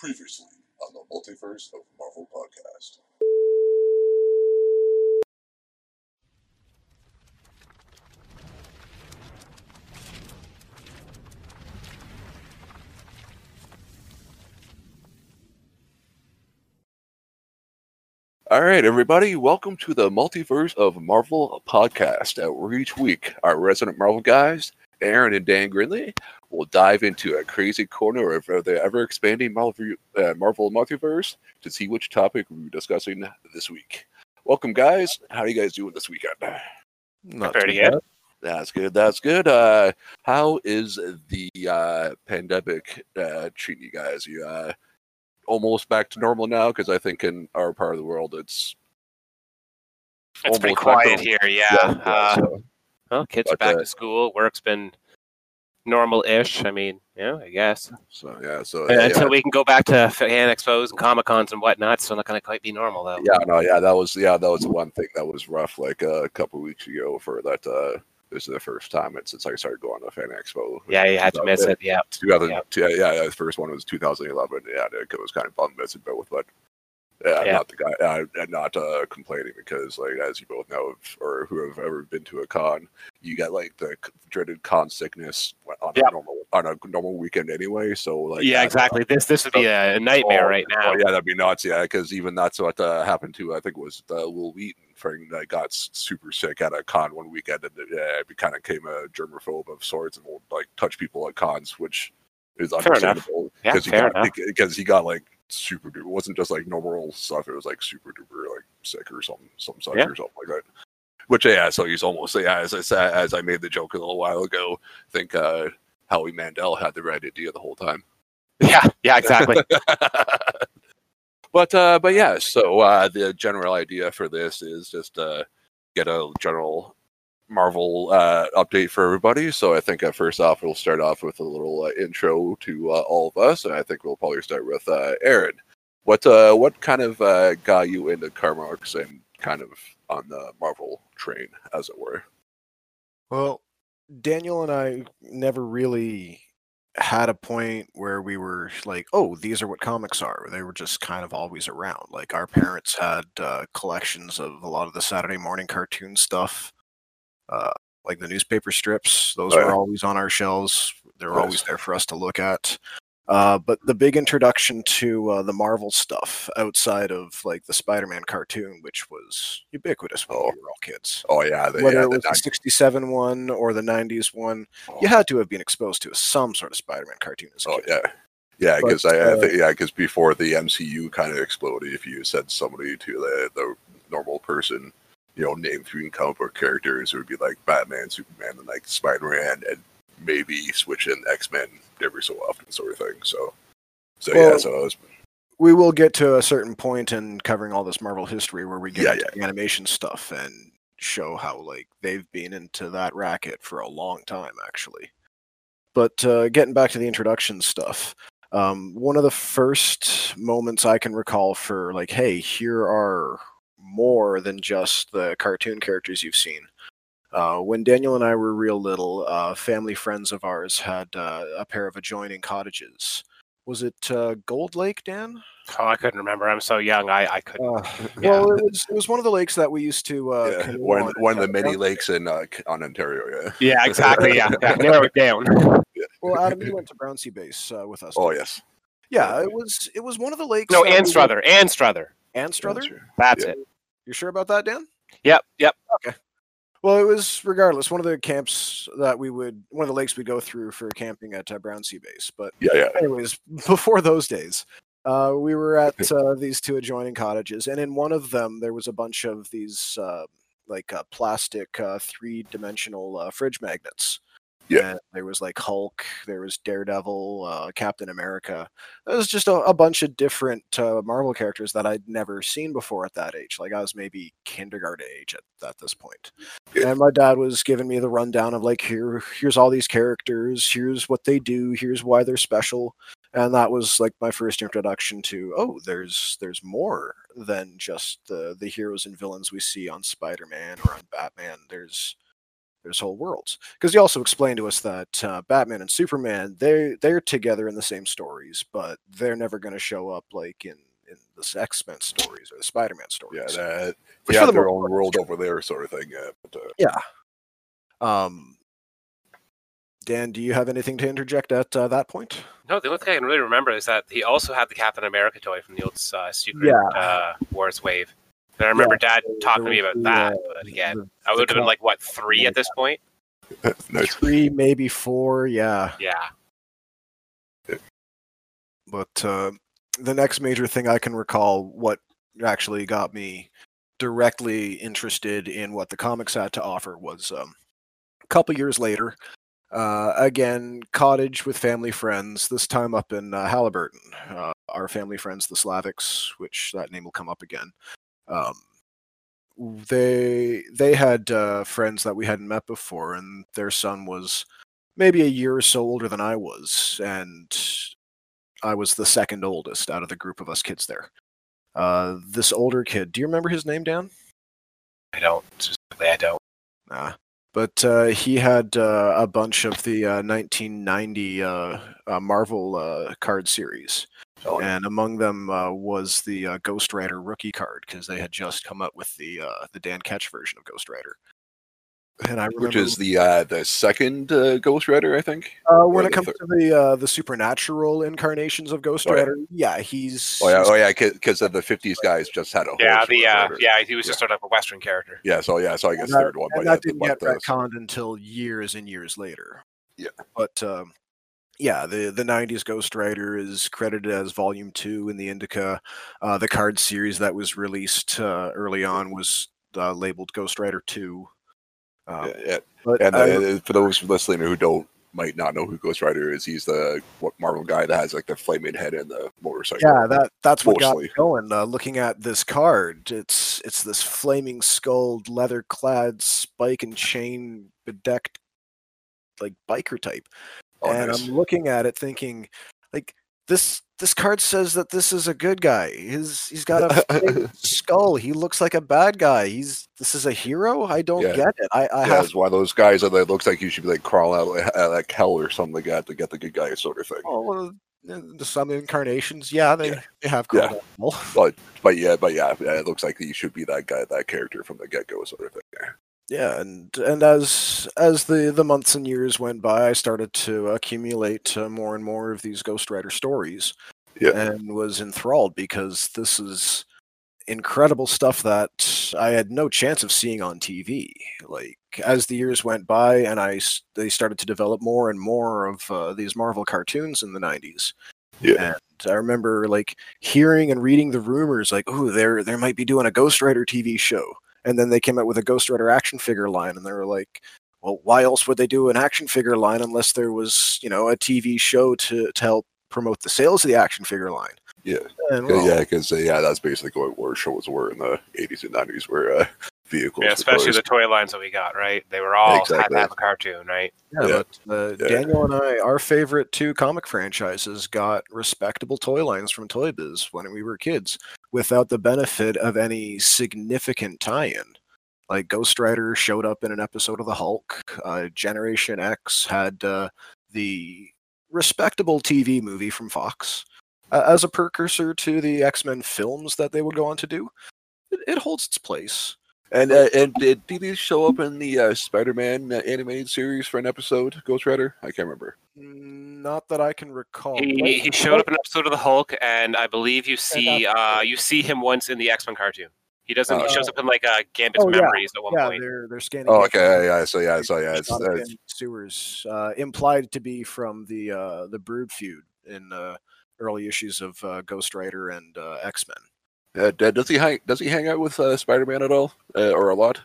Previously on the Multiverse of Marvel podcast. All right, everybody, welcome to the Multiverse of Marvel podcast. Uh, where each week, our resident Marvel guys, Aaron and Dan Grinley, will dive into a crazy corner of the ever expanding Marvel, uh, Marvel multiverse to see which topic we're discussing this week. Welcome, guys. How are you guys doing this weekend? Not Pretty too good. bad. That's good. That's good. Uh, how is the uh, pandemic uh, treating you guys? You uh, almost back to normal now? Because I think in our part of the world, it's It's pretty almost back to quiet here, yeah. Yeah, yeah, uh, so- well, kids are back uh, to school. Work's been normal-ish. I mean, yeah, I guess. So yeah, so Uh, yeah, Until yeah. we can go back to fan expos and comic cons and whatnot, it's still not going to quite be normal though. yeah, no, yeah, that was yeah, that was the one thing that was rough. Like uh, a couple weeks ago, for that, uh, this is the first time since I started going to Fan Expo. Yeah, you had to miss it. Yeah, 2000, Yeah. yeah. yeah, the first one was 2011. Yeah, it was kind of fun missing but yeah, Yeah. not the guy, uh, and not uh, complaining because, like, as you both know, or who have ever been to a con, you get like the dreaded con sickness on Yep. a normal on a normal weekend anyway. So like, yeah, exactly. This this would be a nightmare Oh, right now. Oh, yeah, that'd be nuts. Yeah, because even that's what uh, happened to I think it was the Wil Wheaton thing that got super sick at a con one weekend, and uh, it kind of became a germaphobe of sorts and will like touch people at cons, which is understandable Yeah, because he got because he got like super duper. It wasn't just like normal stuff; it was like super duper like sick or something, some such Yeah. or something like that. Which yeah, so he's almost yeah, as I said, as I made the joke a little while ago. I think uh, Howie Mandel had the right idea the whole time. Yeah, yeah, exactly. but uh but yeah so uh the general idea for this is just uh get a general marvel uh update for everybody so i think uh, first off we'll start off with a little uh, intro to uh, all of us and i think we'll probably start with uh aaron what uh what kind of got you into carmarks and kind of on the marvel train as it were Well, Daniel and I never really had a point where we were like, oh, these are what comics are. They were just kind of always around. Like our parents had uh, collections of a lot of the Saturday morning cartoon stuff, uh, like the newspaper strips. Those Oh, were always on our shelves. They were Nice. always there for us to look at. Uh, but the big introduction to uh, the Marvel stuff outside of like the Spider-Man cartoon, which was ubiquitous when Oh. we were all kids oh yeah the, whether yeah, it was the nine- 67 one or the 90s one oh, you had to have been exposed to some sort of spider-man cartoon as a oh, kid yeah yeah because I, I uh, think yeah because before the mcu kind of exploded if you said somebody to the the normal person you know name three comic book characters. It would be like batman superman and like spider-man and maybe switch in x-men every so often sort of thing. So so yeah so it was we will get to a certain point in covering all this marvel history where we get Yeah, into the animation stuff and show how like they've been into that racket for a long time actually. But uh, getting back to the introduction stuff um, one of the first moments i can recall for like hey here are more than just the cartoon characters you've seen uh, when daniel and i were real little uh, family friends of ours had uh, a pair of adjoining cottages was it uh, gold lake dan Oh, I couldn't remember. I'm so young. I I couldn't. uh, Yeah. well, it was it was one of the lakes that we used to uh, yeah, one, on one of the and, many lakes in uh, on ontario yeah Yeah, exactly. Yeah, yeah. narrow it down. Well, Adam, you went to Brownsea Base uh, with us. oh yes Yeah, it was it was one of the lakes. No, that we Anstruther. Anstruther. Anstruther. That's Yeah. it. You sure about that, Dan? Yep. Yep. Okay. Well, it was regardless one of the camps that we would one of the lakes we go through for camping at uh, Brownsea Base. But yeah yeah anyways, before those days, uh, we were at uh, these two adjoining cottages, and in one of them there was a bunch of these uh, like uh, plastic uh, three-dimensional uh, fridge magnets. Yeah. And there was like Hulk, there was Daredevil, uh, Captain America. It was just a, a bunch of different uh, Marvel characters that I'd never seen before at that age. Like I was maybe kindergarten age at, at this point. Yeah. And my dad was giving me the rundown of like here, here's all these characters, here's what they do, here's why they're special and that was like my first introduction to oh there's there's more than just the the heroes and villains we see on spider-man or on batman there's There's whole worlds. Because he also explained to us that uh, Batman and Superman they they're together in the same stories, but they're never going to show up like in in the X Men stories or the Spider Man stories. Yeah, that Which they for have the their own world over there, sort of thing. Yeah, but, uh, Yeah. Um, Dan, do you have anything to interject at uh, that point? No, the only thing I can really remember is that he also had the Captain America toy from the old uh, Secret Yeah. uh, Wars wave. And I remember Dad talking to me about was that, but again, the- I would have been like what three at this point? nice. three, maybe four. Yeah. Yeah, But uh, the next major thing I can recall, what actually got me directly interested in what the comics had to offer, was um, a couple years later. Uh, again, cottage with family friends. This time up in uh, Haliburton. Uh, our family friends, the Slavics, which that name will come up again. Um, they they had uh, friends that we hadn't met before, and their son was maybe a year or so older than I was, and I was the second oldest out of the group of us kids there. Uh, this older kid, do you remember his name, Dan? I don't. Specifically, I don't. Nah. But uh, he had uh, a bunch of the uh, 1990 uh, uh, Marvel uh, card series. Oh, And among them uh, was the uh, Ghost Rider rookie card because they had just come up with the uh, the Dan Ketch version of Ghost Rider. And I remember Which is the uh, the second uh, Ghost Rider, I think. uh, when or it the comes third- to the uh, the supernatural incarnations of Ghost Oh. Rider, yeah, he's Oh yeah, oh yeah, because the '50s guys just had a whole Yeah, the uh, yeah, he was just sort of a Western character. yeah. So yeah, so I guess And that- third one, and but that yeah, didn't but get the- retconned until years and years later. Yeah. but um, yeah, the the '90s Ghost Rider is credited as Volume Two in the indicia. Uh, the card series that was released uh, early on was uh, labeled Ghost Rider Two. Um, yeah, yeah. And I- uh, for those listening who don't might not know who Ghost Rider is, he's the what Marvel guy that has like the flaming head and the motorcycle. yeah, that that's what got me going. Uh, looking at this card, it's it's this flaming skulled, leather clad, spike and chain bedecked, like biker type. Oh, and nice. I'm looking at it thinking, like this this card says that this is a good guy. His he's got a skull. He looks like a bad guy. He's this is a hero. I don't Yeah. get it. I, I yeah, have one of those guys that looks like you should be like crawl out like, like hell or something like that to get the good guy sort of thing. oh, well, some incarnations. Yeah, they, Yeah. they have Yeah. called that well. But but yeah, but yeah, yeah, it looks like he should be that guy, that character from the get go sort of thing. Yeah. and and as as the the months and years went by i started to accumulate uh, more and more of these ghost rider stories Yeah. and was enthralled because this is incredible stuff that i had no chance of seeing on tv like as the years went by and i they started to develop more and more of uh, these marvel cartoons in the 90s Yeah. and i remember like hearing and reading the rumors like oh they're they might be doing a ghost rider tv show and then they came out with a Ghost Rider action figure line, and they were like, "Well, why else would they do an action figure line unless there was, you know, a TV show to to help promote the sales of the action figure line?" Yeah. and Yeah, well, yeah, because uh, yeah, that's basically what war shows were in the '80s and '90s, where uh, vehicles. Yeah, especially the toy lines that we got, right? They were all had Exactly. to have a cartoon, right? yeah, yeah. but uh, Yeah. Daniel and I, our favorite two comic franchises, got respectable toy lines from Toy Biz when we were kids, without the benefit of any significant tie-in. Like Ghost Rider showed up in an episode of the Hulk. Uh, Generation X had uh, the respectable TV movie from Fox uh, as a precursor to the X Men films that they would go on to do. It, it holds its place. And uh, and did, did he show up in the uh, Spider-Man uh, animated series for an episode, Ghost Rider? I can't remember. Mm, Not that I can recall. He, he showed up in an episode of the Hulk, and I believe you see uh, you see him once in the X Men cartoon. He doesn't. He shows up in like uh, Gambit's Oh, yeah. memories at one Yeah, point. they're they're scanning. Oh, okay, yeah, yeah, so yeah, so yeah, it's, uh, it's sewers uh, implied to be from the uh, the Brood feud in uh, early issues of uh, Ghost Rider and uh, X Men. Uh, d- does he hang does he hang out with uh, Spider-Man at all, uh, or a lot?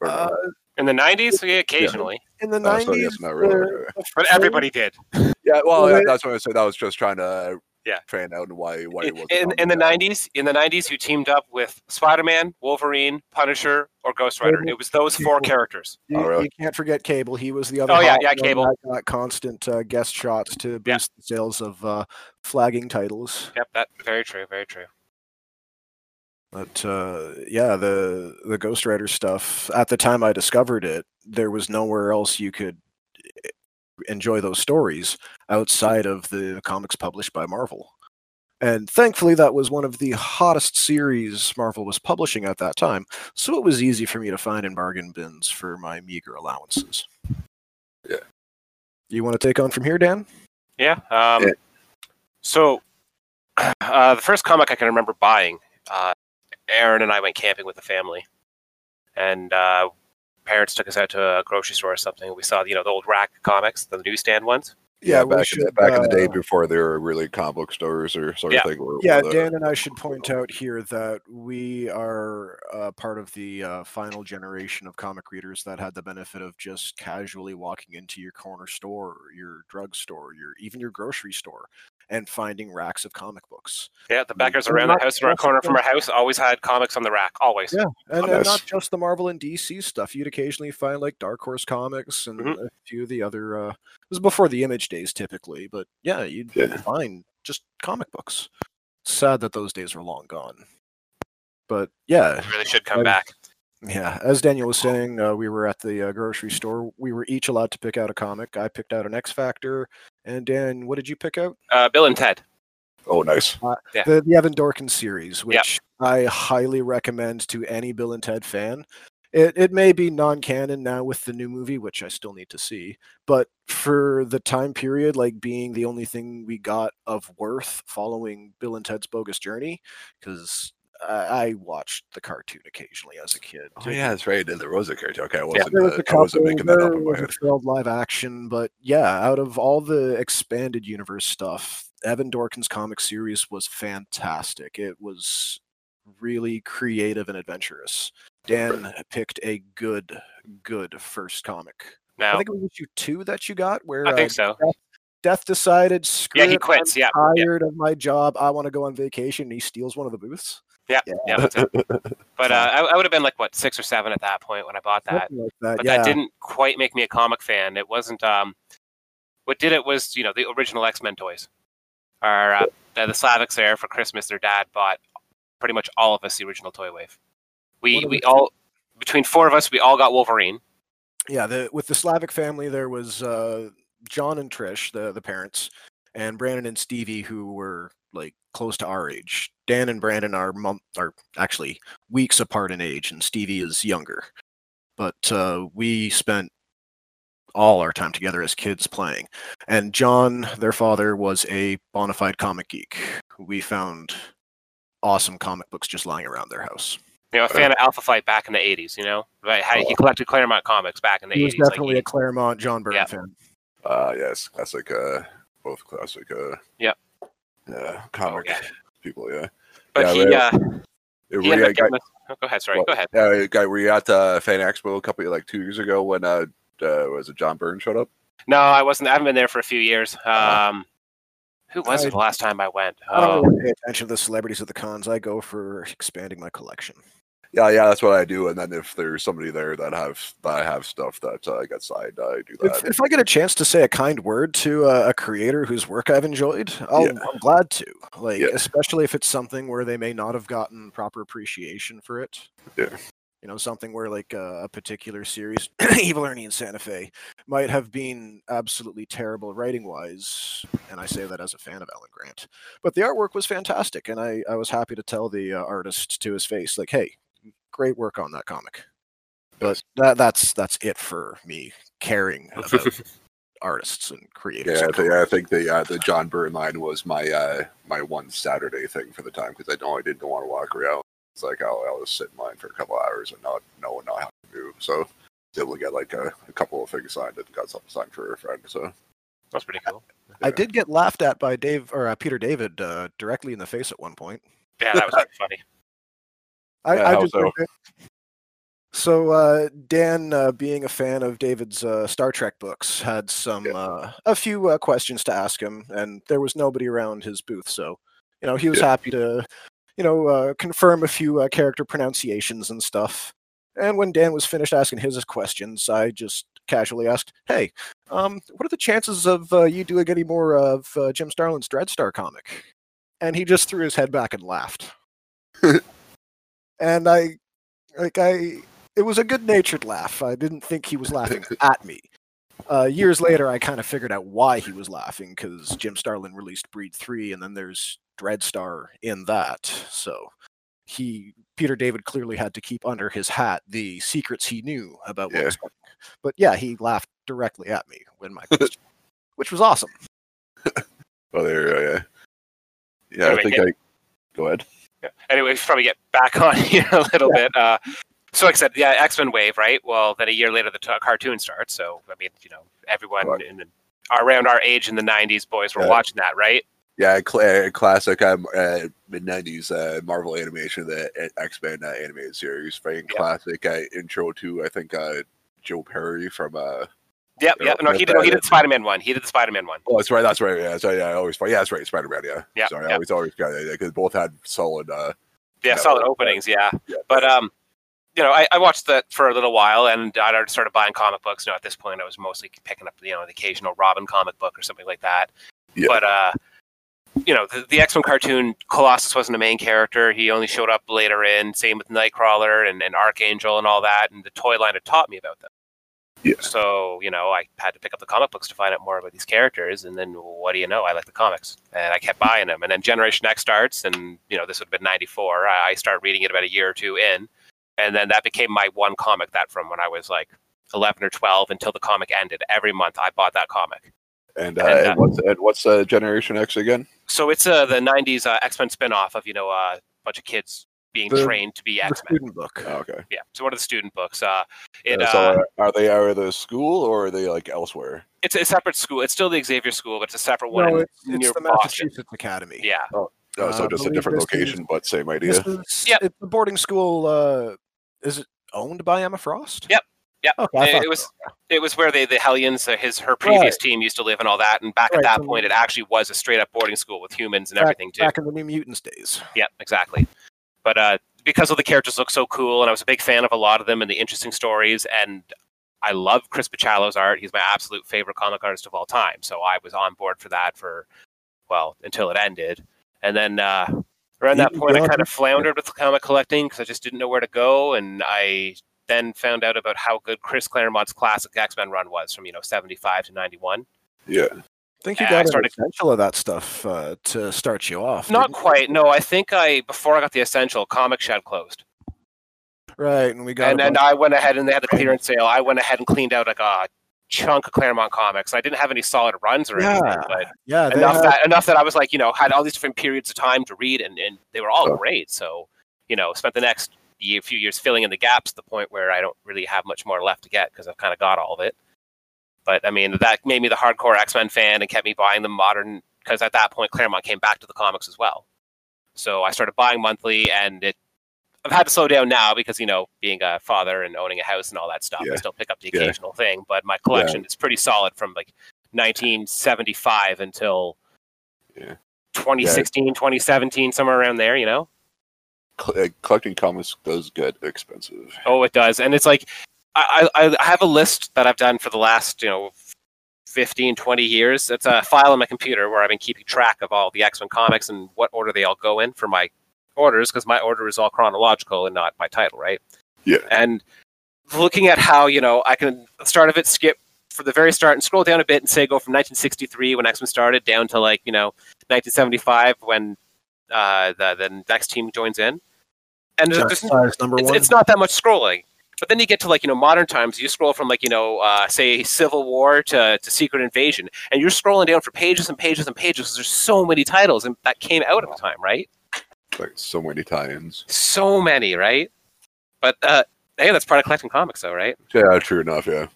Or? Uh, In the '90s, yeah, occasionally, in the Oh, so I nineties, guess not really. but everybody did. Yeah, well, Well, yeah, that's what I said. I was just trying to uh, Yeah. fan out why why he In, wasn't in, in the uh, '90s, in the '90s, you teamed up with Spider-Man, Wolverine, Punisher, or Ghost Rider. It was those four Cable. characters. You, Oh, really? you can't forget Cable. He was the other. Oh, yeah, yeah, Cable. got constant uh, guest shots to Yeah. boost the sales of uh, flagging titles. Yep, that very true, very true. But uh, yeah, the the Ghost Rider stuff. At the time I discovered it, there was nowhere else you could eh, enjoy those stories outside of the comics published by Marvel. And thankfully, that was one of the hottest series Marvel was publishing at that time, so it was easy for me to find in bargain bins for my meager allowances. Yeah. You want to take on from here, Dan? Yeah. Um, Yeah. So, uh, the first comic I can remember buying, uh, Aaron and I went camping with the family, and uh, parents took us out to a grocery store or something. We saw, you know, the old rack comics, the newsstand ones. Yeah, we back in the, should, back in the day uh, before there were really comic book stores or sort Yeah. of thing. Where, Yeah, where the- Dan and I should point out here that we are uh, part of the uh, final generation of comic readers that had the benefit of just casually walking into your corner store, your drugstore, your even your grocery store, and finding racks of comic books. Yeah, the backers Well, around the house, around just corner from our house, always had comics on the rack. Always. Yeah, and, and not just the Marvel and DC stuff. You'd occasionally find like Dark Horse comics and Mhm. a few of the other. Uh, it was before the Image days, typically, but yeah, you'd Yeah. find just comic books. Sad that those days are long gone. But yeah, It really should come Right. back. Yeah, as Daniel was saying, uh, we were at the uh, grocery store. We were each allowed to pick out a comic. I picked out an X Factor, and Dan, what did you pick out? Uh, Bill and Ted. oh, nice. Yeah. The the Evan Dorkin series, Yep. which I highly recommend to any Bill and Ted fan. It it may be non-canon now with the new movie, which I still need to see, but for the time period, like being the only thing we got of worth following Bill and Ted's Bogus Journey, because I, I watched the cartoon occasionally as a kid. Oh, yeah, that's right. There was a character. Okay, I Yeah, wasn't, there was uh, a I wasn't making that up in my was a head. failed live action, but yeah, out of all the expanded universe stuff, Evan Dorkin's comic series was fantastic. It was really creative and adventurous. Dan picked a good, good first comic. Now, I think it was issue two that you got, where I uh, think so. Death decided, screw Yeah, he quits. I'm Yeah, yeah, tired of my job. I want to go on vacation. And he steals one of the booths. Yeah, yeah. yeah. That's it. But uh, I, I would have been like what six or seven at that point when I bought that. Like that. but yeah. that didn't quite make me a comic fan. It wasn't. Um, what did it was you know the original X Men toys. Our uh, the, the Slavics there for Christmas, their dad bought pretty much all of us the original Toy Wave. We we all between four of us, we all got Wolverine. yeah the with the slavic family there was uh john and trish the the parents and brandon and stevie who were like close to our age dan and brandon are month are actually weeks apart in age and stevie is younger but uh we spent all our time together as kids playing and john their father was a bona fide comic geek we found awesome comic books just lying around their house You know, a fan of Alpha Flight back in the '80s. You know, right? How he collected Claremont comics back in the he was '80s. like definitely he- a claremont john byrne Yeah. fan Uh, yes, classic. Uh, both classic. Uh, Yep. Yeah, comic Oh, yeah. people. Yeah. but yeah, he, they- uh, It he really, ended I up got, getting us- oh, go ahead. Sorry. Well, go ahead. Yeah, guy, were you at uh, Fan Expo a couple like two years ago when uh, uh was it John Byrne showed up? No, I wasn't. I haven't been there for a few years. Uh-huh. Um, who was I- it the last time I went? I don't Oh, really pay attention to the celebrities at the cons. I go for expanding my collection. Yeah, yeah, that's what I do. And then if there's somebody there that have that I have stuff that uh, I got signed, I do that. If, if I get a chance to say a kind word to a, a creator whose work I've enjoyed, I'll, Yeah. I'm glad to. Like, Yeah. especially if it's something where they may not have gotten proper appreciation for it. Yeah. You know, something where like uh, a particular series, Evil Ernie and Santa Fe, might have been absolutely terrible writing wise, and I say that as a fan of Alan Grant. But the artwork was fantastic, and I, I was happy to tell the uh, artist to his face, like, "Hey, great work on that comic." But that, that's that's it for me caring about artists and creators. yeah, I and think, I think the uh, the John Byrne line was my uh, my one Saturday thing for the time because I know I didn't want to walk around. It's like I'll, I'll just sit in line for a couple hours and not know and not how to move. So able to get like a, a couple of things signed and got something signed for a friend. So that's pretty cool. I did get laughed at by Dave or uh, Peter David uh, directly in the face at one point. Yeah, that was pretty funny. I, Yeah, I just so? so uh, Dan, uh, being a fan of David's uh, Star Trek books, had some Yeah. uh, a few uh, questions to ask him, and there was nobody around his booth, so you know he was Yeah. happy to you know uh, confirm a few uh, character pronunciations and stuff. And when Dan was finished asking his questions, I just casually asked, "Hey, um, what are the chances of uh, you doing any more of uh, Jim Starlin's Dreadstar comic?" And he just threw his head back and laughed. and I, like I, it was a good-natured laugh. I didn't think he was laughing at me. Uh, years later, I kind of figured out why he was laughing because Jim Starlin released Breed Three, and then there's Dreadstar in that. So he, Peter David, clearly had to keep under his hat the secrets he knew about what was coming. But yeah, he laughed directly at me when my question, which was awesome. Oh, there, you go, yeah, yeah. I think yeah. I. Go ahead. Yeah. Anyway, we should probably get back on here a little bit. Uh, so, like I said, yeah, X Men Wave, right? Well, then a year later, the t- cartoon starts. So, I mean, you know, everyone Right. in the, around our age in the '90s, boys were Yeah. watching that, right? Yeah, cl- uh, classic um, uh, mid '90s uh, Marvel animation, the X Men uh, animated series. Very Yeah. classic uh, intro to I think uh, Joe Perry from. Yep, Yeah, yep. No, he did. No, he did the Spider-Man one. He did the Spider-Man one. oh, that's right. That's right. Yeah, so, yeah. I always. Yeah, that's right. Spider Man. Yeah. Yeah, Sorry, yeah. I always always got it because both had solid. Uh, Yeah, solid well, openings. Yeah, yeah, but um, you know, I, I watched that for a little while, and I started buying comic books. You know, at this point, I was mostly picking up, you know, the occasional Robin comic book or something like that. Yeah. But uh, you know, the, the X Men cartoon, Colossus wasn't a main character. He only showed up later in. Same with Nightcrawler and, and Archangel and all that. And the toy line had taught me about them. Yeah. So you know, I had to pick up the comic books to find out more about these characters. And then, what do you know? I like the comics, and I kept buying them. And then Generation X starts, and you know, this would have been '94. I, I started reading it about a year or two in, and then that became my one comic. That from when I was like 11 or 12 until the comic ended. Every month, I bought that comic. and, uh, And, uh, and what's and what's uh, Generation X again? So it's uh, the '90s uh, X Men spinoff of you know a bunch of kids being The- trained to be X Men. student book. Oh, okay. Yeah. So one of the student books. Uh, it, Uh, uh, so are, are they out of the school or are they like elsewhere? it's a separate school. It's still the Xavier School, but it's a separate one No, in- it's, it's near the Boston. Massachusetts Academy. Yeah. Oh, so Uh, just a different this is- location, but same idea. This is, Yep. It's the boarding school. Uh, is it owned by Emma Frost? Yep. Yep. Okay, It- it was- so. It was where they, the Hellions, uh, his her previous Right. team used to live and all that. And back Right, at that so- point, it actually was a straight up boarding school with humans and Back- everything too. back in the New Mutants days. Yeah, exactly. But uh, because of the characters look so cool, and I was a big fan of a lot of them and the interesting stories, and I love Chris Bachalo's art. He's my absolute favorite comic artist of all time. So I was on board for that for well until it ended, and then uh, around that point, I kind of floundered with comic collecting because I just didn't know where to go, and I then found out about how good Chris Claremont's classic X Men run was from you know seventy five to ninety one. Yeah. I think you got I an started- essential of that stuff uh, to start you off. Not didn't you? quite. No, I think I before I got the essential, Comic Shed closed. Right, and we got and then I went ahead and they had the clearance sale. I went ahead and cleaned out like a chunk of Claremont comics. I didn't have any solid runs or anything, Yeah, but yeah, enough had- that enough that I was like, you know, had all these different periods of time to read, and, and they were all Oh. great. So, you know, spent the next year, few years filling in the gaps to the point where I don't really have much more left to get because I've kind of got all of it. But I mean, that made me the hardcore X Men fan and kept me buying the modern because at that point Claremont came back to the comics as well. So I started buying monthly, and it. I've had to slow down now because you know, being a father and owning a house and all that stuff, I still pick up the Yeah. occasional thing. But my collection is pretty solid from like 1975 until Yeah. 2016, 2017, somewhere around there. You know. Collecting comics does get expensive. Oh, it does, and it's like I, I, I have a list that I've done for the last you know 15, 20 years. It's a file on my computer where I've been keeping track of all the X Men comics and what order they all go in for my orders because my order is all chronological and not by title, right? Yeah. And looking at how you know I can start of it, skip from the very start, and scroll down a bit and say go from 1963 when X Men started down to like you know 1975 when uh, the the next team joins in. And there's, Giant there's number it's, it's not that much scrolling. But then you get to like you know modern times. You scroll from like you know uh, say Civil War to, to Secret Invasion, and you're scrolling down for pages and pages and pages. there's so many titles and that came out at the time, right? Like so many tie-ins. So many, right? But uh, hey, that's part of collecting comics, though, right? Yeah, true enough. Yeah.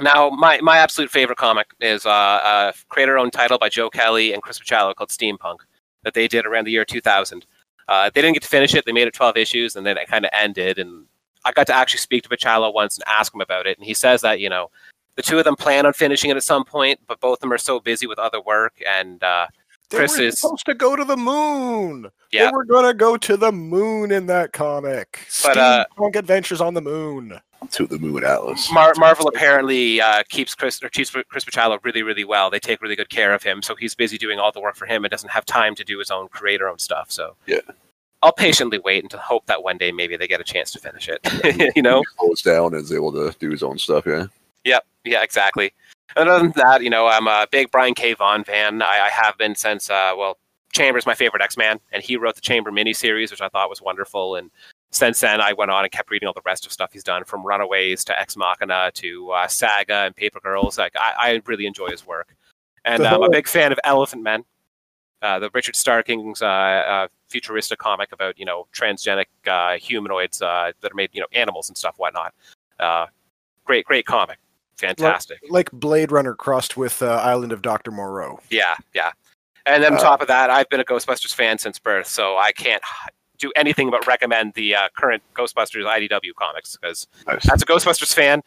Now, my, my absolute favorite comic is uh, a creator-owned title by Joe Kelly and Chris Bachalo called Steampunk that they did around the year 2000. Uh, they didn't get to finish it. They made it 12 issues, and then it kind of ended. And I got to actually speak to Bachalo once and ask him about it. And he says that, you know, the two of them plan on finishing it at some point, but both of them are so busy with other work. And uh, They Chris were is- supposed to go to the moon. Yeah. They were gonna go to the moon in that comic. But, uh, Steampunk Adventures on the Moon. To the Moon Atlas. Mar- Marvel apparently uh, keeps Chris or keeps Chris Bachalo really, really well. They take really good care of him, so he's busy doing all the work for him and doesn't have time to do his own creator own stuff. So Yeah. I'll patiently wait and hope that one day maybe they get a chance to finish it. you know? He slows down and is able to do his own stuff. Yeah. Yep. Yeah. Exactly. And other than that, you know, I'm a big Brian K. Vaughan fan. I, I have been since uh, well, Chamber's my favorite X Man, and he wrote the Chamber miniseries, which I thought was wonderful. And since then, I went on and kept reading all the rest of stuff he's done, from Runaways to Ex Machina to uh, Saga and Paper Girls. Like I, I really enjoy his work, and The I'm a big fan of Elephantmen, uh, the Richard Starkings' uh, uh, futuristic comic about you know transgenic uh, humanoids uh, that are made you know animals and stuff, whatnot. Uh, great, great comic, fantastic. Like Blade Runner crossed with uh, Island of Doctor Moreau. Yeah, yeah. And then on top of that, I've been a Ghostbusters fan since birth, so I can't do anything but recommend the uh, current Ghostbusters IDW comics because Nice. as a Ghostbusters fan,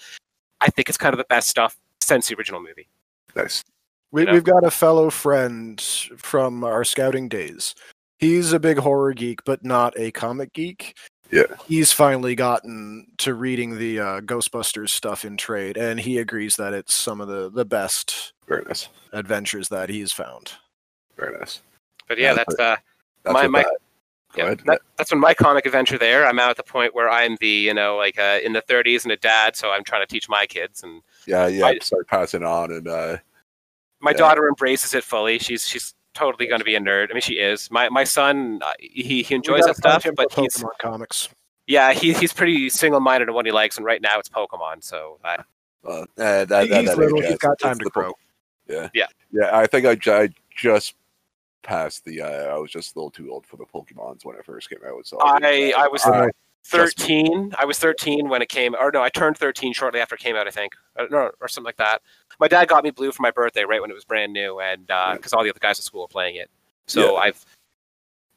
I think it's kind of the best stuff since the original movie. Nice. We, Yeah. We've got a fellow friend from our scouting days. He's a big horror geek, but not a comic geek. Yeah. He's finally gotten to reading the uh, Ghostbusters stuff in trade, and he agrees that it's some of the, the best Very nice. adventures that he's found. Very nice. But yeah, Yeah, that's uh, That's My- my- yeah, ahead. that, that's been my comic adventure there. I'm now at the point where I'm the you know like uh, in the 30s and a dad, so I'm trying to teach my kids, and yeah, yeah. I- start passing on and uh, my Yeah. daughter embraces it fully. She's she's totally going to be a nerd. I mean, she is. My my son, uh, he he enjoys that stuff, but for he's Pokemon comics. Yeah, he, he's pretty single-minded in what he likes, and right now it's Pokemon. So I, uh, that, that, He's that little, age, he's yeah, got time it's to the grow. Yeah. Yeah. Yeah. I think I, I just passed the. Uh, I was just a little too old for the Pokemons when it first came out. So I didn't, I was I- just- 13. I was 13 when it came, or no, I turned 13 shortly after it came out. I think, uh, no, or something like that. My dad got me Blue for my birthday right when it was brand new, and because all the other guys at school were playing it, so I've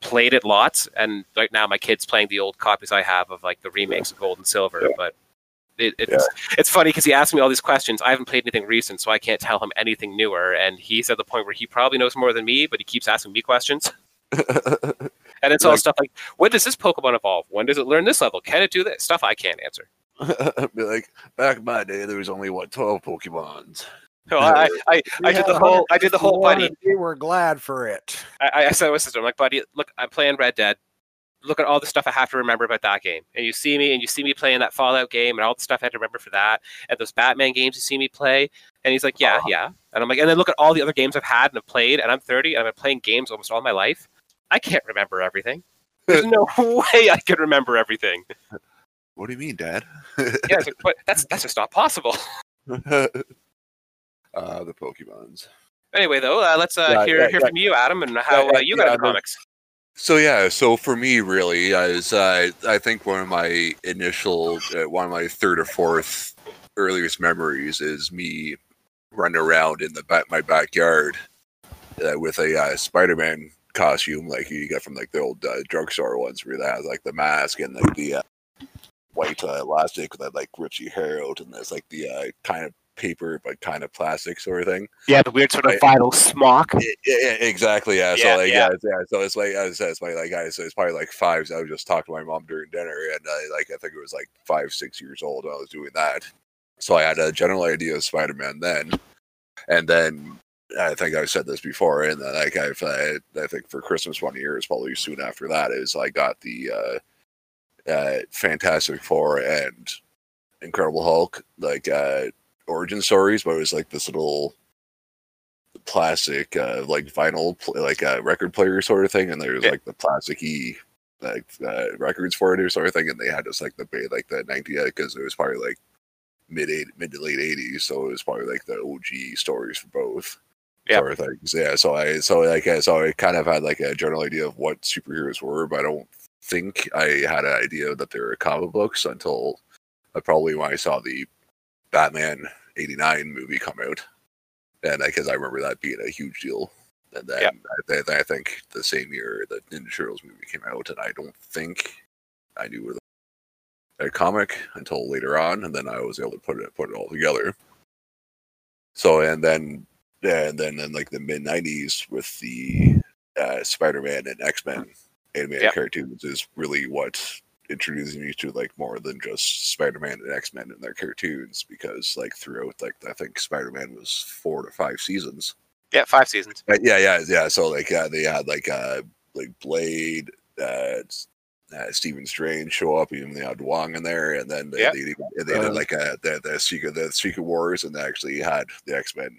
played it lots. And right now, my kid's playing the old copies I have of like the remakes of Gold and Silver, Yeah. but. It, it's it's funny because he asked me all these questions. I haven't played anything recent, so I can't tell him anything newer. And he's at the point where he probably knows more than me, but he keeps asking me questions. And it's all Like- stuff like, when does this Pokemon evolve? When does it learn this level? Can it do this? Stuff I can't answer. Be like back in my day, there was only what twelve Pokemons. So I, I, I did the whole, I did the whole buddy. We were glad for it. I, I said to my sister, I'm like, buddy, look, I'm playing Red Dead. Look at all the stuff I have to remember about that game. And you see me, and you see me playing that Fallout game, and all the stuff I had to remember for that, and those Batman games you see me play. And he's like, yeah, yeah. And I'm like, and then look at all the other games I've had and have played, and I'm 30, and I've been playing games almost all my life. I can't remember everything. There's no way I can remember everything. What do you mean, Dad? Yeah, like, but that's that's just not possible. uh, the Pokemons. Anyway, though, uh, let's uh, Yeah, hear yeah, hear yeah. from you, Adam, and how uh, you got into comics. So yeah, so for me, really, is uh, I think one of my initial, uh, one of my third or fourth earliest memories is me running around in the back my backyard uh, with a uh, Spider-Man costume, like you get from like the old uh, drugstore ones, where that has like the mask and like the uh, white uh, elastic with that like Richie hair out, and there's like the uh, kind of paper but kind of plastic sort of thing. Yeah, the weird sort of vinyl smock. Yeah, exactly. Yeah. Yeah, so like, yeah. yeah. yeah, So it's like as I said, it's my like I said, it's probably like five. So I was just talking to my mom during dinner, and uh, like I think it was like five, six years old. when I was doing that. So I had a general idea of Spider Man then, and then I think I've said this before, and then like I've uh, I think for Christmas one year is probably soon after that is I got the uh, uh, Fantastic Four and Incredible Hulk like uh, origin stories, but it was like this little plastic uh, like vinyl pl- like a record player sort of thing and there's Yeah. like the plasticky like uh, records for it or sort of thing and they had just like the like the 90 because it was probably like mid eight mid to late 80s so it was probably like the OG stories for both Yeah. sort of things yeah so I so like I- so I kind of had like a general idea of what superheroes were but I don't think I had an idea that they were comic books until uh, probably when I saw the Batman 89 movie come out and because I remember that being a huge deal. And then Yeah. I, I think the same year the Ninja Turtles movie came out, and I don't think I knew was a comic until later on, and then I was able to put it put it all together. So and then and then in like the mid '90s with the uh, Spider-Man and X-Men animated Yep. cartoons is really what introducing me to like more than just Spider-Man and X-Men in their cartoons because like throughout like I think Spider-Man was four to five seasons. Yeah, five seasons. Uh, yeah, yeah, yeah. So like yeah, they had like uh like Blade, uh, uh, Stephen Strange show up, even they had Wong in there, and then they, Yeah. they, they did Uh, like a, the the secret the Secret Wars, and they actually had the X Men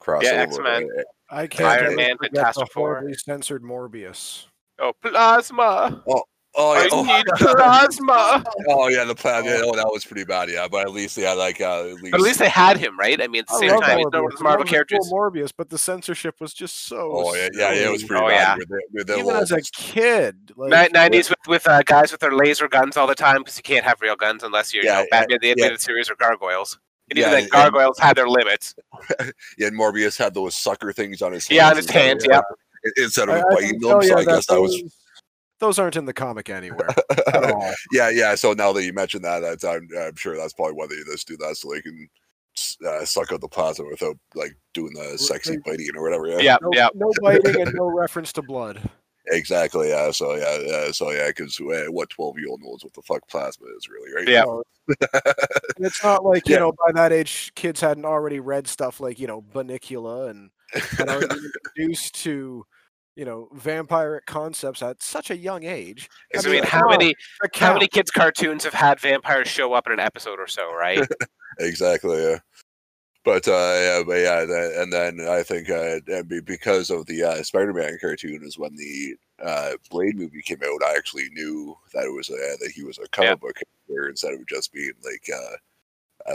crossover. Yeah, X-Men. Uh, I can't Iron ever Man, forget Fantastic the Four. censored Morbius. Oh, plasma! Oh, I yeah, oh, need plasma! oh yeah, the plasma. Yeah, oh, that was pretty bad. Yeah, but at least they had like uh, at least. But at least they had him, right? I mean, at the I same time, he's Morbius. not one of the I Marvel love characters. Morbius, but the censorship was just so. Oh yeah, yeah, yeah, it was silly. pretty Oh, bad. yeah. With the, with the Even little- as a kid, like, Nineties with with uh, guys with their laser guns all the time because you can't have real guns unless you're Yeah, you know, Batman the yeah. Animated Series or Gargoyles. And even Yeah, then, and- Gargoyles had their limits. yeah, and Morbius had those sucker things on his hands. Yeah, on his instead hands, yeah. Instead of I biting can them, tell so you I guess that was those, those aren't in the comic anywhere at all. yeah, yeah. So now that you mentioned that, that's, I'm, I'm sure that's probably why they just do that, so they can uh, suck out the plasma without like doing the sexy biting or whatever. Yeah, Yeah, No, yeah. no biting and no reference to blood. Exactly. Yeah. So yeah, yeah. So yeah, because uh, what twelve year old knows what the fuck plasma is really, right? Yeah. It's not like you Yeah. know by that age kids hadn't already read stuff like you know Bunnicula and had already been introduced to you know vampiric concepts at such a young age. I mean, mean, how many how many kids' cartoons have had vampires show up in an episode or so, right? exactly. Yeah. But uh, yeah, but yeah, and then I think uh, because of the uh, Spider-Man cartoon is when the uh, Blade movie came out. I actually knew that it was uh, that he was a comic Yeah. book character instead of just being like uh,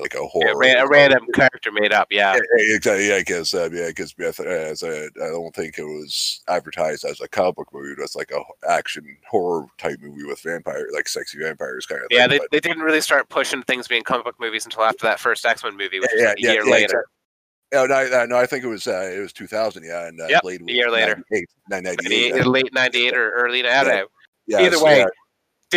like a horror. Yeah, a random character made up. Yeah, Yeah, exactly. Yeah, because uh, yeah, because as a, I don't think it was advertised as a comic book movie. It was like a action horror type movie with vampire, like sexy vampires kind of yeah. thing. They, but- they didn't really start pushing things being comic book movies until after that first X Men movie, which Yeah, was a yeah, year yeah, later. No, no, I- no, I think it was uh, it was 2000, yeah, and uh, Yep, Blade a year later. 98, 998, 98 late '98 or early. I don't Yeah. know. yeah, either so, way,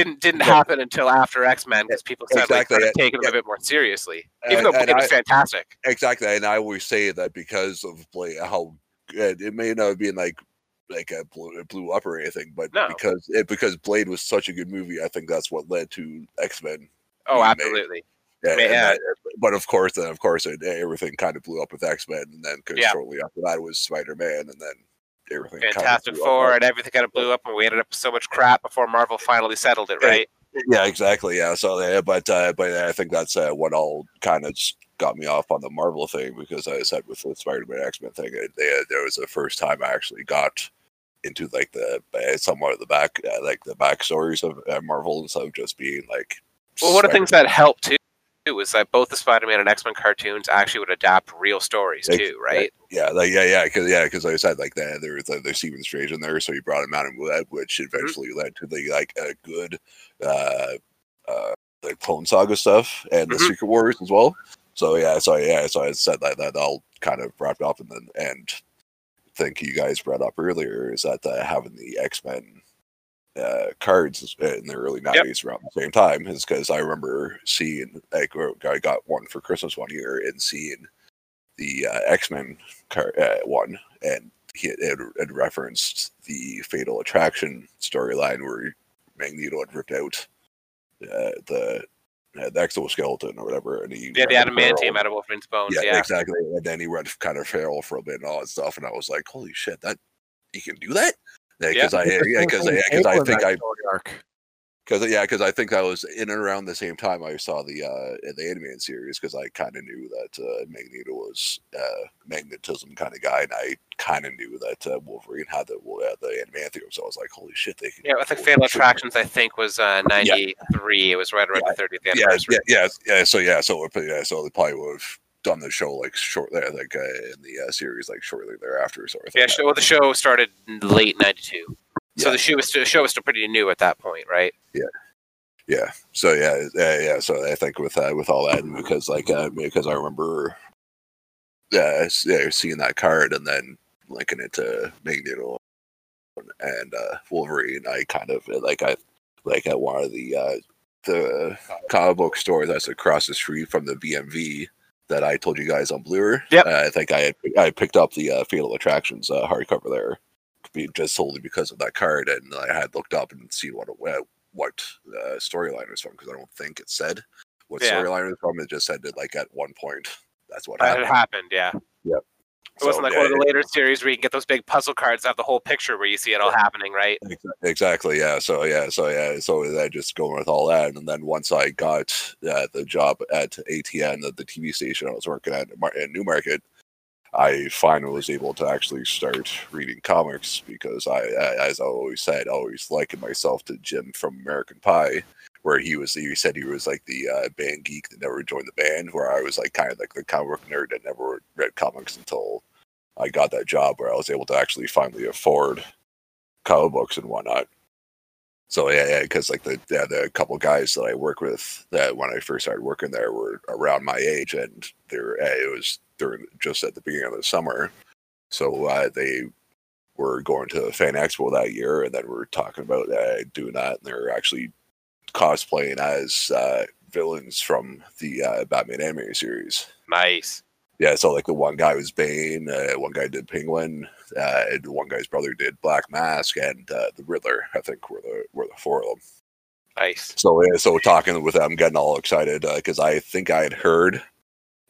Didn't didn't Yeah. happen until after X Men because people started like, Exactly, yeah, taking them yeah. a bit more seriously. Even And- though and Blade was I- fantastic. exactly, and I always say that because of Blade, how good it may not have been like like a blew, it blew up or anything, but No. because it because Blade was such a good movie, I think that's what led to X Men. Oh, absolutely. Yeah, yeah. that- but of course, then of course, it, everything kind of blew up with X Men, and then Yeah. shortly after that was Spider Man, and then everything. kind of Fantastic up. Four and everything kind of blew up, and we ended up with so much crap before Marvel finally settled it, Yeah. right? Yeah, exactly. Yeah. So, yeah, but uh, but I think that's uh, what all kind of got me off on the Marvel thing because I said with the Spider-Man X-Men thing, it, they, there was the first time I actually got into like the uh, somewhat of the back uh, like the backstories of uh, Marvel instead of just being like. Well, one of the things that helped too was that both the Spider-Man and X-Men cartoons actually would adapt real stories too, right? Yeah, like yeah, yeah, because yeah, because I said like that there was like there's Stephen Strange in there, so he brought him out and which Mm-hmm. eventually led to the like a good uh uh like Clone Saga stuff and the Mhm. Secret Wars as well. So yeah, so yeah, so I said that that all kind of wrapped up, and then and think you guys brought up earlier is that uh, having the X Men uh, cards in the early nineties around the same time is because I remember seeing like I got one for Christmas one year and seeing the uh, X Men car uh, one, and he had, had, referenced the Fatal Attraction storyline where Magneto had ripped out uh, the uh, the exoskeleton or whatever, and he Yeah, the adamantium out of Wolverine's bones. Yeah, Yeah, exactly. And then he went kind of feral for a bit and all that stuff, and I was like, "Holy shit, that you can do that!" Because I, yeah, because I, I think I, because yeah, because I think that was in and around the same time I saw the uh the animated series because I kind of knew that uh, Magneto was uh magnetism kind of guy, and I kind of knew that uh, Wolverine had the uh, the adamantium, so I was like, "Holy shit, they can!" yeah. I think Fatal Attractions, I think, was uh, '93. It was right around the 30th anniversary. yeah, yeah, yeah. So yeah, so it- yeah, so they probably would have done the show like shortly, like uh, in the uh, series, like shortly thereafter. So I Yeah, well, the show started in late '92, so the show was still, show was still pretty new at that point, right? yeah Yeah. so yeah yeah yeah so i think with uh, with all that and because like uh, because i remember uh, s- yeah, seeing that card and then linking it to magneto and uh wolverine i kind of like i like at one of the uh the comic book store that's across the street from the bmv that i told you guys on bluer Yep. uh, i think i had i picked up the uh, fatal attractions uh, hardcover there just solely because of that card and i had looked up and seen what it what uh, storyline it was from because I don't think it said what Yeah. storyline it was from. It just said that like at one point that's what happened. had happened, yeah. It wasn't So, like one of the later series where you can get those big puzzle cards that have the whole picture where you see it all happening, right? Exactly. Yeah. So yeah. So yeah. So I just going with all that, and then once I got uh, the job at ATN, the, the TV station I was working at in Mar- in Newmarket, I finally was able to actually start reading comics because I, I as I always said, I always likened myself to Jim from American Pie, where he was. He said he was like the uh, band geek that never joined the band, where I was like kind of like the comic book nerd that never read comics until I got that job where I was able to actually finally afford comic books and whatnot. So yeah, yeah, because like the yeah, the couple guys that I work with that when I first started working there were around my age, and they're uh, it was during just at the beginning of the summer, so uh, they were going to the Fan Expo that year, and then we are talking about uh, doing that, and they're actually cosplaying as uh, villains from the uh, Batman anime series. Nice. Yeah, so like the one guy was Bane, uh, one guy did Penguin, uh, and one guy's brother did Black Mask, and uh, the Riddler. I think were the were the four of them. Nice. So yeah, so talking with them, getting all excited because I think I had heard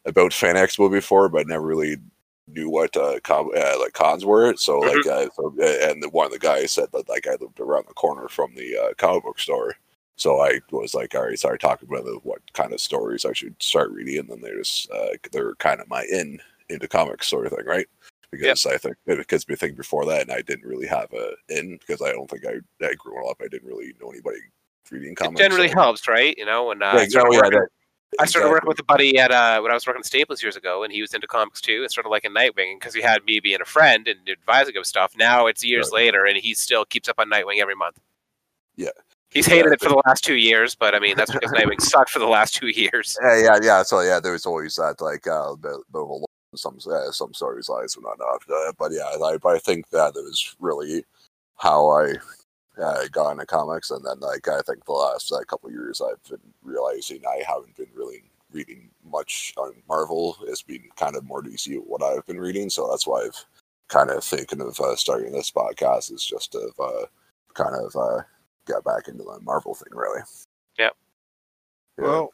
about Fan Expo before, but never really knew what uh, com- uh, like cons were. So like, uh, so, uh, and the, one of the guys said that like I lived around the corner from the uh, comic book store. So I was like, all right, started talking about what kind of stories I should start reading, and then they just uh, they're kind of my in into comics sort of thing, right? Because I think because I think before that, and I didn't really have a in because I don't think I, I growing up I didn't really know anybody reading comics. It generally so- helps, right? You know, when uh, Yeah, I started oh, yeah, working, I started exactly. working with a buddy at uh, when I was working at Staples years ago, and he was into comics too. It's sort of like a Nightwing, because he had me being a friend and advising him stuff. Now it's years Right. later, and he still keeps up on Nightwing every month. Yeah. He's hated it for the last two years, but I mean that's because Nightwing sucked for the last two years. Yeah, yeah, yeah. So yeah, there was always that like uh, bit, bit of a some uh, some stories lies and whatnot. Uh, but yeah, I, I think that is really how I uh, got into comics, and then like I think the last uh, couple of years I've been realizing I haven't been really reading much on Marvel. It's been kind of more DC what I've been reading, so that's why I've kind of thinking of uh, starting this podcast is just to uh, kind of uh, get back into the Marvel thing, really. Yep. Yeah. Well,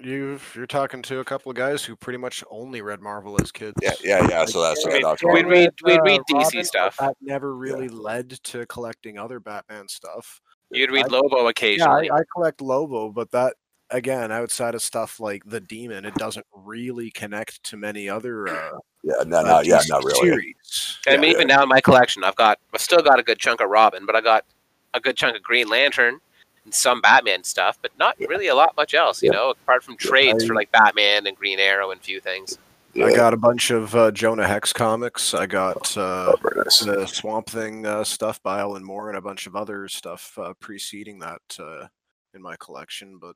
you you're talking to a couple of guys who pretty much only read Marvel as kids. Yeah, yeah, yeah. So that's I yeah, mean, we'd read- we'd uh, DC Robin, stuff. That never really led to collecting other Batman stuff. You'd read I- Lobo Yeah, occasionally. I, I collect Lobo, but that again, outside of stuff like the Demon, it doesn't really connect to many other. Uh, Yeah, no, uh, no, yeah, not really. Series. I mean, Yeah, even now in my collection, I've got, I've still got a good chunk of Robin, but I got a good chunk of Green Lantern and some Batman stuff, but not Yeah. really a lot much else, you Yeah. know, apart from Yeah, trades I- for like Batman and Green Arrow and a few things. Yeah. I got a bunch of uh, Jonah Hex comics. I got uh, Oh, nice. the Swamp Thing uh, stuff by Alan Moore and a bunch of other stuff uh, preceding that uh, in my collection. But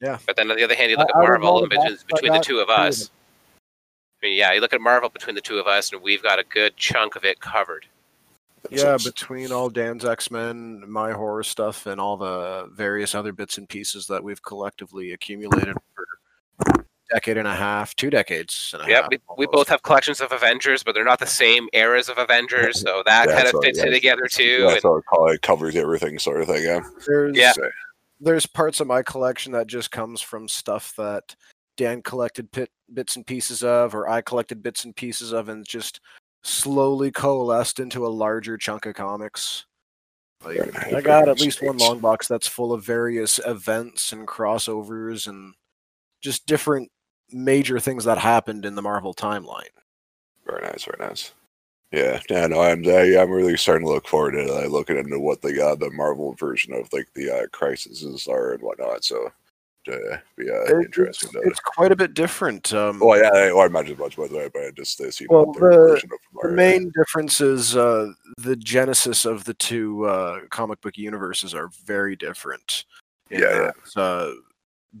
yeah, But then on the other hand, you look I- at out of all Marvel and between, boxes between the two of two of us. I mean, yeah, you look at Marvel between the two of us, and we've got a good chunk of it covered. Yeah, between all Dan's X Men, my horror stuff, and all the various other bits and pieces that we've collectively accumulated for a decade and a half, two decades. And a Yeah, half we, we both have collections of Avengers, but they're not the same eras of Avengers, so that Yeah, kind of fits in yeah, together too. yeah, and- so it call- covers everything, sort of thing. Yeah. There's Yeah. There's parts of my collection that just comes from stuff that Dan collected pit, bits and pieces of, or I collected bits and pieces of, and just slowly coalesced into a larger chunk of comics. Like, I got at least one long box that's full of various events and crossovers and just different major things that happened in the Marvel timeline. Very nice, very nice. Yeah, yeah, no, I'm I, I'm really starting to look forward to uh, looking into what the uh, the Marvel version of like the uh, crises are and whatnot. So, uh, be uh, It- interesting. It's, it's quite a bit different. Um, well, yeah, I, well, I imagine much by the way, but I just uh, see Well, the- version of The main difference is uh, the genesis of the two uh, comic book universes are very different. Yeah, that, Uh,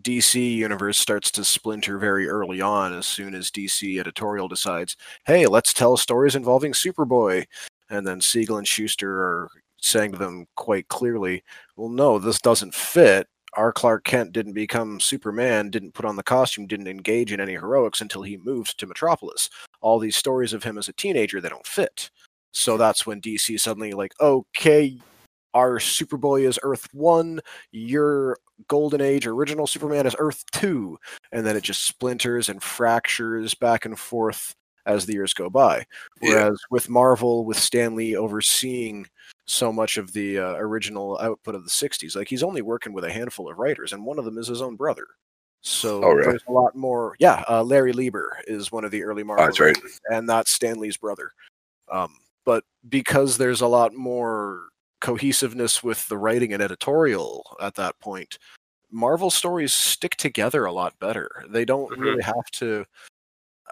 DC universe starts to splinter very early on as soon as DC editorial decides, hey, let's tell stories involving Superboy. And then Siegel and Shuster are saying to them quite clearly, well, no, this doesn't fit. Our Clark Kent didn't become Superman, didn't put on the costume, didn't engage in any heroics until he moved to Metropolis all these stories of him as a teenager they don't fit so that's when dc suddenly like okay our superboy is earth 1 your golden age original superman is earth 2 and then it just splinters and fractures back and forth as the years go by. Yeah. Whereas with Marvel, with Stan Lee overseeing so much of the uh, original output of the 60s, like he's only working with a handful of writers, and one of them is his own brother. So Oh, really? there's a lot more. Yeah, uh, Larry Lieber is one of the early Marvel Oh, that's right. writers, and that's Stan Lee's brother. Um, but because there's a lot more cohesiveness with the writing and editorial at that point, Marvel stories stick together a lot better. They don't Mhm. really have to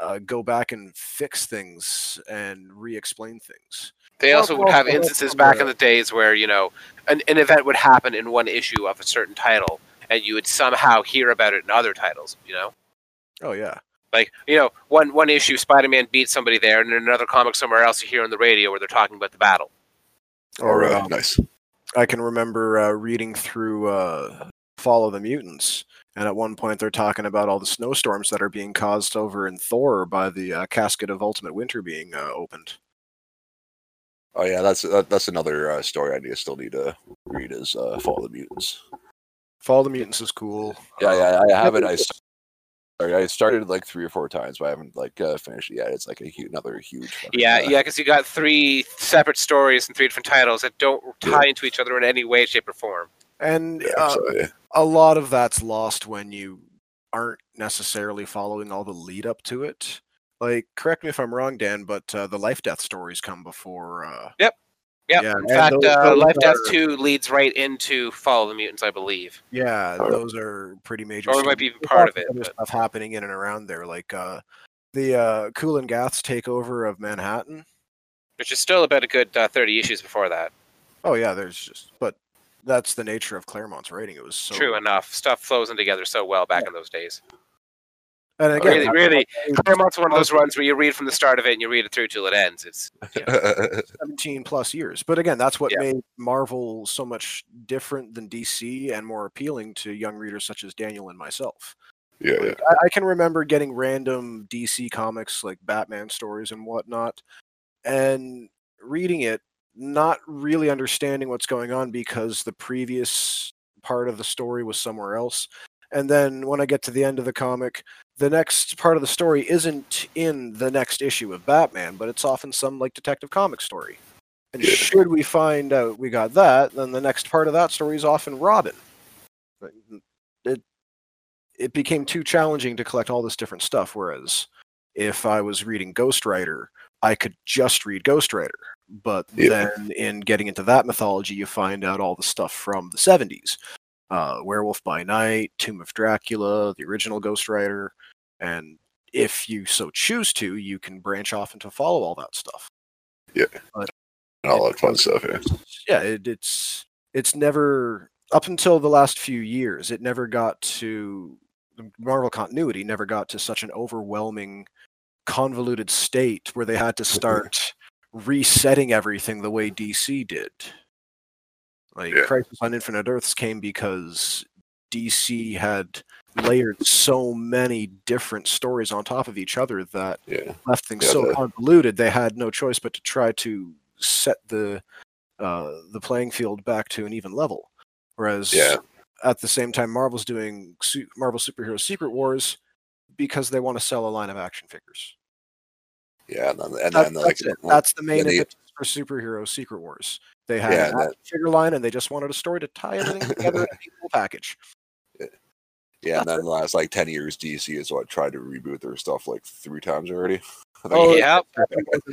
uh, go back and fix things and re-explain things. They also would have instances back in the days where you know an, an event would happen in one issue of a certain title, and you would somehow hear about it in other titles. You know, Oh yeah, like you know, one one issue Spider-Man beats somebody there, and in another comic somewhere else you hear on the radio where they're talking about the battle. or Or uh, um, nice. I can remember uh, reading through uh, Fall of the Mutants, and at one point they're talking about all the snowstorms that are being caused over in Thor by the uh, casket of Ultimate Winter being uh, opened. Oh yeah, that's that, that's another uh, story I need, still need to read is uh, Fall of the Mutants. Fall of the Mutants is cool. Yeah, Um, yeah, I haven't. I sorry, I started like three or four times, but I haven't like uh, finished it yet. It's like a hu- another huge. fucking, Yeah, uh, yeah, because you got three separate stories and three different titles that don't Yeah. tie into each other in any way, shape, or form. and yeah, uh, so, yeah. A lot of that's lost when you aren't necessarily following all the lead up to it. Like, correct me if I'm wrong, Dan, but uh, the life death stories come before. Uh, Yep. Yeah, in fact, those- uh, those Life Death Two leads right into Fall of the Mutants, I believe. yeah, Or- those are pretty major. Or it might be even part of it, Other but- stuff happening in and around there, like uh, the uh, Kulan Gath's takeover of Manhattan. Which is still about a good uh, thirty issues before that. Oh yeah, there's just, but that's the nature of Claremont's writing. It was so True enough, stuff flows in together so well back in those days. And again, really, that's really, why Claremont's one of those runs where you read from the start of it and you read it through till it ends. It's it's 17 plus years. But again, that's what Yeah. made Marvel so much different than DC and more appealing to young readers such as Daniel and myself. yeah, yeah. I, I can remember getting random DC comics like Batman stories and whatnot, and reading it, not really understanding what's going on because the previous part of the story was somewhere else. And then when I get to the end of the comic, the next part of the story isn't in the next issue of Batman, but it's often some like detective comic story. And should we find out we got that, then the next part of that story is often Robin. It it became too challenging to collect all this different stuff. Whereas if I was reading Ghost Rider, I could just read Ghost Rider. But Yeah. then in getting into that mythology, you find out all the stuff from the 70s uh, Werewolf by Night, Tomb of Dracula, the original Ghost Rider. And if you so choose to, you can branch off and to follow all that stuff. Yeah, all that fun stuff. Yeah. Yeah, it, it's it's never up until the last few years. It never got to Marvel continuity. Never got to such an overwhelming, convoluted state where they had to start resetting everything the way DC did. Like Yeah. Crisis on Infinite Earths came because DC had layered so many different stories on top of each other that Yeah, left things Yeah, so the- convoluted they had no choice but to try to set the uh, the playing field back to an even level. Whereas at the same time, Marvel's doing Marvel Superhero Secret Wars because they want to sell a line of action figures. Yeah, and then, and That- then like that's it. That's the main then the- for Superhero Secret Wars. They had Yeah, that- figure line, and they just wanted a story to tie everything together in a neat little package. yeah, and then the last like ten years, DC has what tried to reboot their stuff like three times already. Oh, yeah,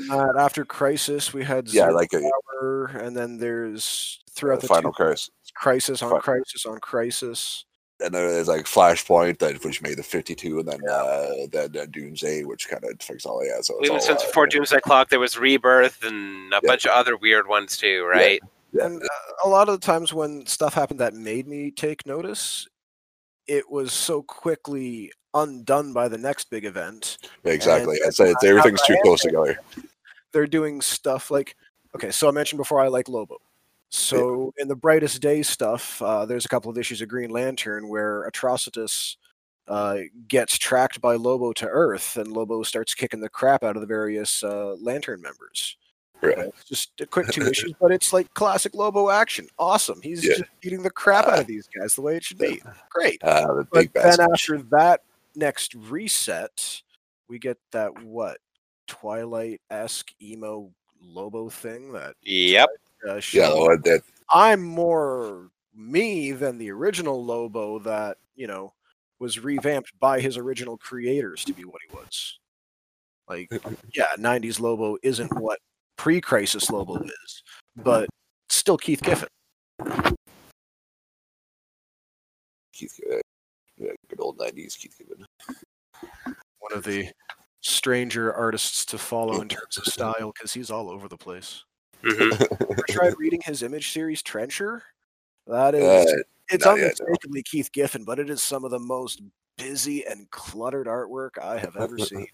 And after Crisis, we had yeah, uh, Zero like a, Hour, and then there's uh, throughout the Final two- Crisis, crisis on Fi- crisis on crisis. And then there's like Flashpoint that which made the fifty two, and then uh, then uh, Doomsday, which kind of fixed all that. So it's even all, since uh, before Doomsday Clock, there was Rebirth and a Yeah. bunch of other weird ones too, right? yeah, And uh, a lot of the times when stuff happened that made me take notice, it was so quickly undone by the next big event. exactly. and- I'd say it's, everything's too close together. They're doing stuff like, okay, so I mentioned before I like Lobo. So in the brightest day stuff, uh, there's a couple of issues of Green Lantern where Atrocitus uh, gets tracked by Lobo to Earth, and Lobo starts kicking the crap out of the various uh, Lantern members. Right. Just a quick two issues, but it's like classic Lobo action. Awesome. He's Yeah. just beating the crap out of these guys the way it should be. Great. Uh, the But then after that next reset, we get that what Twilight esque emo Lobo thing that Yep. Uh, Yeah, showed. the that I'm more me than the original Lobo that, you know, was revamped by his original creators to be what he was. Like, yeah, 90s Lobo isn't what pre crisis Lobo is, but still Keith Giffen. Keith, uh, yeah, good old '90s Keith Giffen. One of the stranger artists to follow in terms of style because he's all over the place. Hmm Ever tried reading his image series, Trencher? That is, Uh, it's not yet, no. unmistakably Keith Giffen, but it is some of the most busy and cluttered artwork I have ever seen.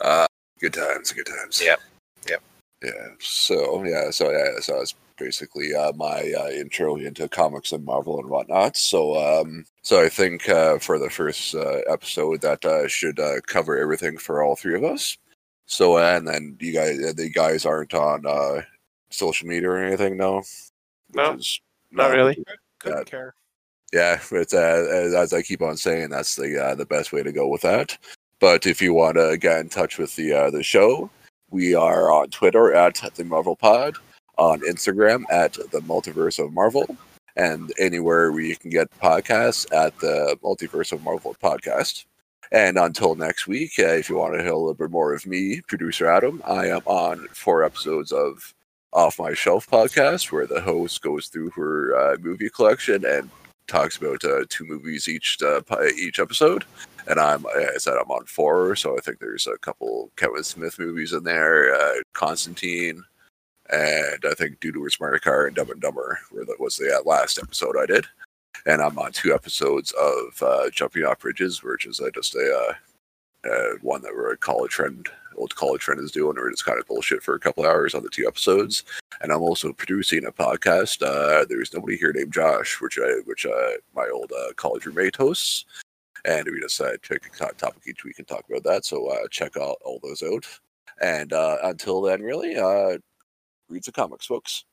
uh, good times, good times. Yep, yep. Yeah. So yeah, so yeah, so that's basically uh, my uh, intro into comics and Marvel and whatnot. So um, so I think uh, for the first uh, episode that uh, should uh, cover everything for all three of us. So and then you guys, uh, the guys aren't on uh, social media or anything, no? No, not no, really. Couldn't care. Yeah, it's uh, as, as I keep on saying, that's the uh, the best way to go with that. But if you want to get in touch with the uh, the show, we are on Twitter at the Marvel Pod, on Instagram at the Multiverse of Marvel, and anywhere where you can get podcasts at the Multiverse of Marvel podcast. And until next week, uh, if you want to hear a little bit more of me, producer Adam, I am on four episodes of Off My Shelf podcast, where the host goes through her uh, movie collection and talks about uh, two movies each uh, each episode. And I'm, I said, I'm on four, so I think there's a couple Kevin Smith movies in there, uh, Constantine, and I think Dude Where's Smart Car and Dumb and Dumber, where that was the uh, last episode I did. And I'm on two episodes of uh, Jumping Off Bridges, which is uh, just a uh, uh, one that we're a college friend, old college friend is doing, or just kind of bullshit for a couple hours on the two episodes. And I'm also producing a podcast. Uh, There's nobody here named Josh, which I, which uh, my old uh, college roommate hosts. And we to pick a topic each week and talk about that. So check out all those out. And until then, really, read the comics, folks.